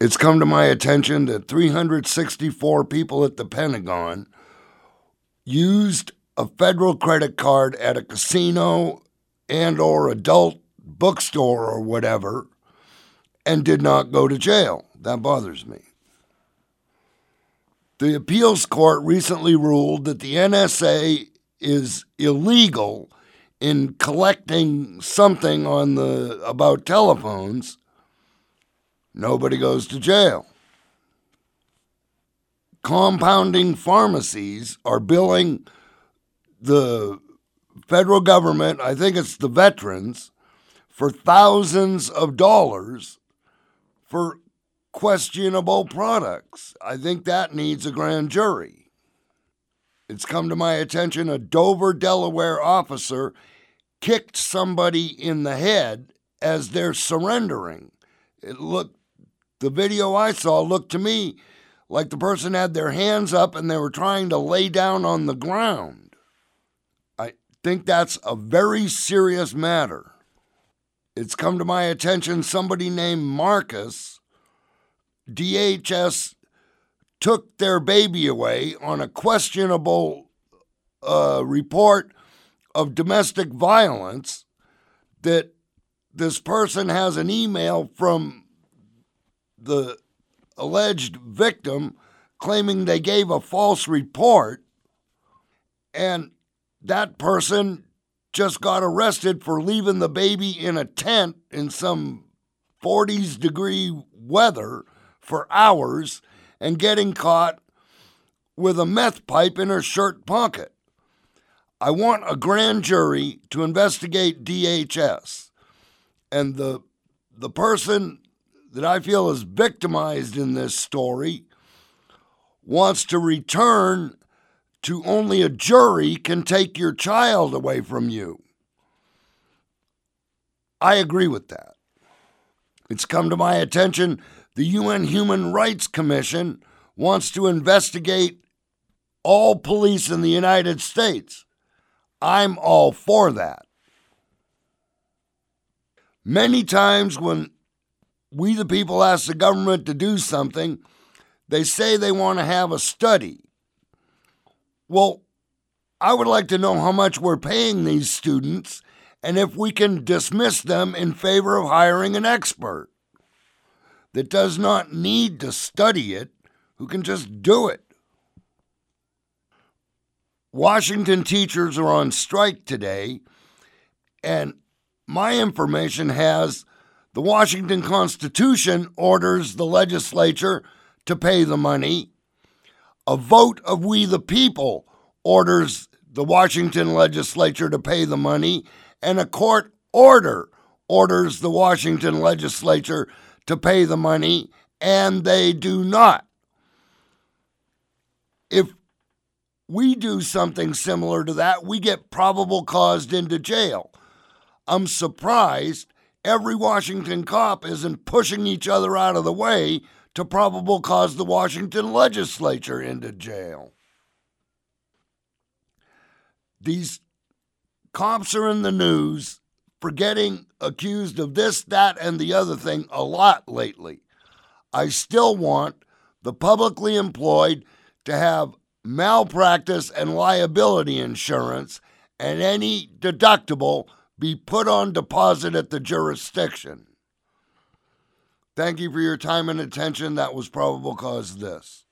It's come to my attention that 364 people at the Pentagon used a federal credit card at a casino and or adult bookstore or whatever and did not go to jail. That bothers me. The appeals court recently ruled that the NSA is illegal in collecting something on the about telephones. Nobody goes to jail. Compounding pharmacies are billing the federal government, I think it's the veterans, for thousands of dollars for questionable products. I think that needs a grand jury. It's come to my attention a Dover, Delaware officer kicked somebody in the head as they're surrendering. It looked the video I saw looked to me like the person had their hands up and they were trying to lay down on the ground. I think that's a very serious matter. It's come to my attention somebody named Marcus, DHS took their baby away on a questionable uh, report of domestic violence that this person has an email from the alleged victim claiming they gave a false report, and that person just got arrested for leaving the baby in a tent in some 40s degree weather for hours and getting caught with a meth pipe in her shirt pocket. I want a grand jury to investigate DHS. And the the person that I feel is victimized in this story wants to return to only a jury can take your child away from you. I agree with that. It's come to my attention the UN Human Rights Commission wants to investigate all police in the United States. I'm all for that. Many times when we, the people, ask the government to do something, they say they want to have a study. Well, I would like to know how much we're paying these students and if we can dismiss them in favor of hiring an expert that does not need to study it, who can just do it. Washington teachers are on strike today, and my information has the Washington Constitution orders the legislature to pay the money. A vote of we the people orders the Washington legislature to pay the money, and a court order orders the Washington legislature to pay the money, and they do not. If we do something similar to that, we get probable cause into jail. I'm surprised every Washington cop isn't pushing each other out of the way to probable cause the Washington legislature into jail. These cops are in the news for getting accused of this, that, and the other thing a lot lately. I still want the publicly employed to have malpractice and liability insurance and any deductible be put on deposit at the jurisdiction. Thank you for your time and attention. That was probable cause this.